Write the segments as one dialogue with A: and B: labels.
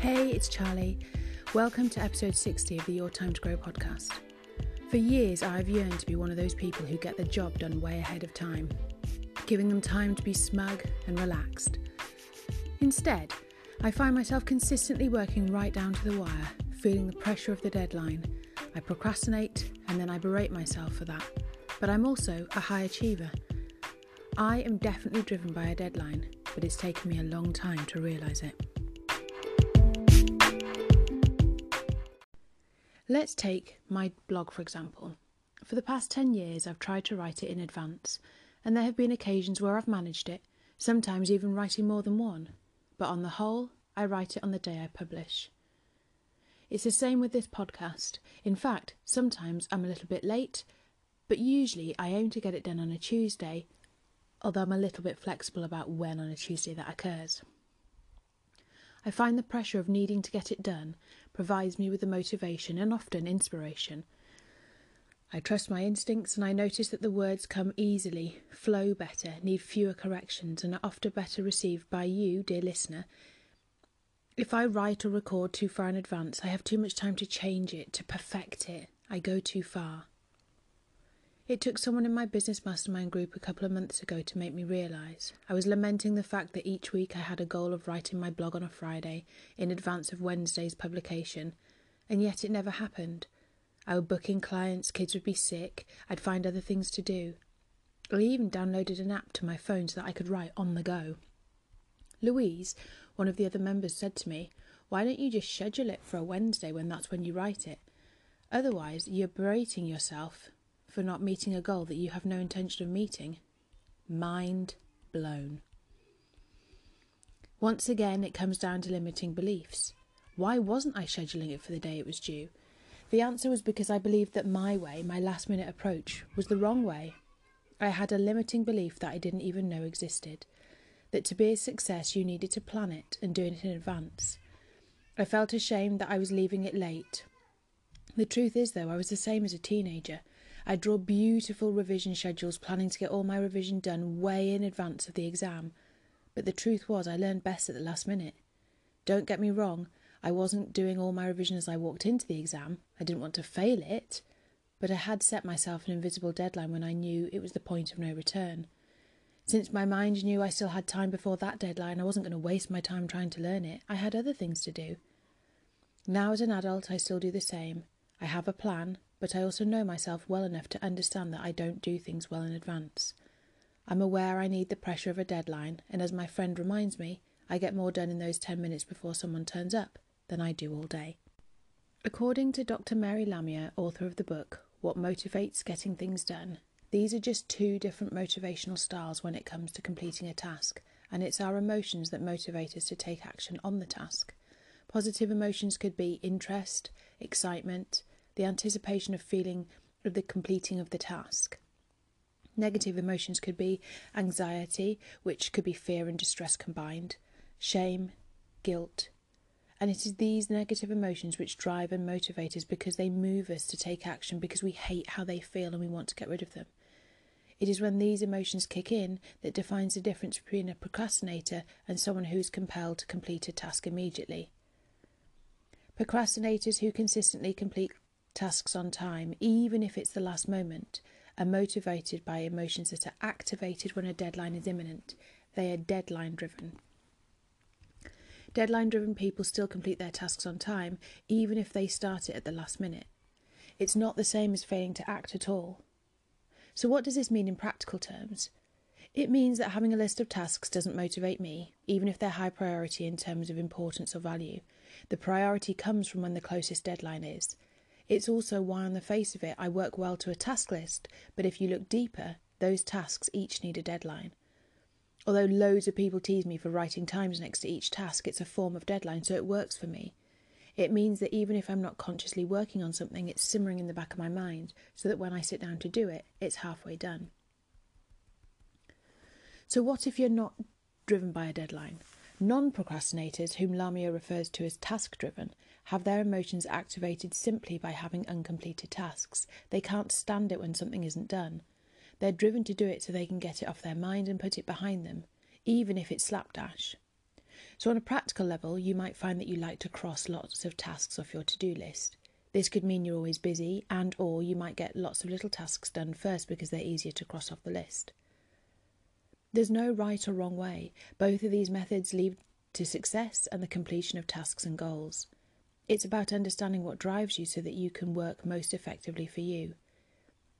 A: Hey, it's Charlie. Welcome to episode 60 of the Your Time to Grow podcast. For years, I've yearned to be one of those people who get the job done way ahead of time, giving them time to be smug and relaxed. Instead, I find myself consistently working right down to the wire, feeling the pressure of the deadline. I procrastinate and then I berate myself for that. But I'm also a high achiever. I am definitely driven by a deadline, but it's taken me a long time to realise it. Let's take my blog for example. For the past 10 years, I've tried to write it in advance, and there have been occasions where I've managed it, sometimes even writing more than one. But on the whole, I write it on the day I publish. It's the same with this podcast. In fact, sometimes I'm a little bit late, but usually I aim to get it done on a Tuesday although I'm a little bit flexible about when on a Tuesday that occurs. I find the pressure of needing to get it done provides me with the motivation and often inspiration. I trust my instincts and I notice that the words come easily, flow better, need fewer corrections, and are often better received by you, dear listener. If I write or record too far in advance, I have too much time to change it, to perfect it. I go too far. It took someone in my business mastermind group a couple of months ago to make me realise. I was lamenting the fact that each week I had a goal of writing my blog on a Friday in advance of Wednesday's publication, and yet it never happened. I would book in clients, kids would be sick, I'd find other things to do. I even downloaded an app to my phone so that I could write on the go. Louise, one of the other members, said to me, Why don't you just schedule it for a Wednesday when that's when you write it? Otherwise, you're berating yourself for not meeting a goal that you have no intention of meeting. Mind blown. Once again, it comes down to limiting beliefs. Why wasn't I scheduling it for the day it was due? The answer was because I believed that my way, my last minute approach, was the wrong way. I had a limiting belief that I didn't even know existed, that to be a success you needed to plan it and do it in advance. I felt ashamed that I was leaving it late. The truth is, though, I was the same as a teenager. I draw beautiful revision schedules, planning to get all my revision done way in advance of the exam. But the truth was, I learned best at the last minute. Don't get me wrong, I wasn't doing all my revision as I walked into the exam. I didn't want to fail it, but I had set myself an invisible deadline when I knew it was the point of no return. Since my mind knew I still had time before that deadline, I wasn't going to waste my time trying to learn it. I had other things to do. Now, as an adult, I still do the same. I have a plan, but I also know myself well enough to understand that I don't do things well in advance. I'm aware I need the pressure of a deadline, and as my friend reminds me, I get more done in those 10 minutes before someone turns up than I do all day. According to Dr. Mary Lamia, author of the book What Motivates Getting Things Done, these are just two different motivational styles when it comes to completing a task, and it's our emotions that motivate us to take action on the task. Positive emotions could be interest, excitement, the anticipation of feeling of the completing of the task. Negative emotions could be anxiety, which could be fear and distress combined, shame, guilt. And it is these negative emotions which drive and motivate us because they move us to take action because we hate how they feel and we want to get rid of them. It is when these emotions kick in that defines the difference between a procrastinator and someone who is compelled to complete a task immediately. Procrastinators who consistently complete tasks on time, even if it's the last moment, are motivated by emotions that are activated when a deadline is imminent. They are deadline driven. Deadline driven people still complete their tasks on time, even if they start it at the last minute. It's not the same as failing to act at all. So, what does this mean in practical terms? It means that having a list of tasks doesn't motivate me, even if they're high priority in terms of importance or value. The priority comes from when the closest deadline is, it's also why, on the face of it, I work well to a task list, but if you look deeper, those tasks each need a deadline. Although loads of people tease me for writing times next to each task, it's a form of deadline, so it works for me. It means that even if I'm not consciously working on something, it's simmering in the back of my mind, so that when I sit down to do it, it's halfway done. So, what if you're not driven by a deadline? Non procrastinators, whom Lamia refers to as task driven, have their emotions activated simply by having uncompleted tasks. They can't stand it when something isn't done. They're driven to do it so they can get it off their mind and put it behind them, even if it's slapdash. So, on a practical level, you might find that you like to cross lots of tasks off your to do list. This could mean you're always busy, and or you might get lots of little tasks done first because they're easier to cross off the list. There's no right or wrong way. Both of these methods lead to success and the completion of tasks and goals. It's about understanding what drives you so that you can work most effectively for you.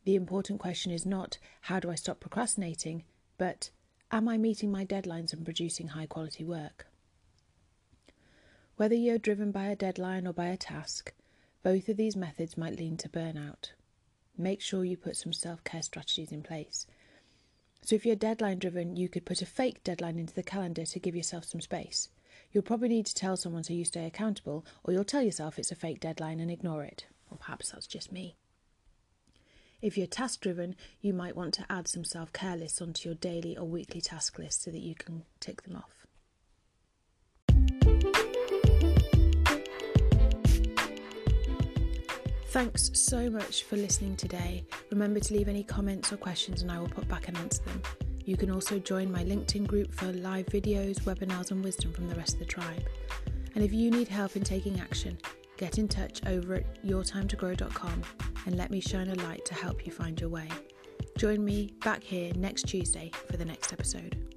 A: The important question is not how do I stop procrastinating, but am I meeting my deadlines and producing high quality work? Whether you're driven by a deadline or by a task, both of these methods might lead to burnout. Make sure you put some self care strategies in place. So, if you're deadline driven, you could put a fake deadline into the calendar to give yourself some space. You'll probably need to tell someone so you stay accountable, or you'll tell yourself it's a fake deadline and ignore it. Or perhaps that's just me. If you're task driven, you might want to add some self care lists onto your daily or weekly task list so that you can tick them off. Thanks so much for listening today. Remember to leave any comments or questions and I will put back and answer them. You can also join my LinkedIn group for live videos, webinars, and wisdom from the rest of the tribe. And if you need help in taking action, get in touch over at yourtimetogrow.com and let me shine a light to help you find your way. Join me back here next Tuesday for the next episode.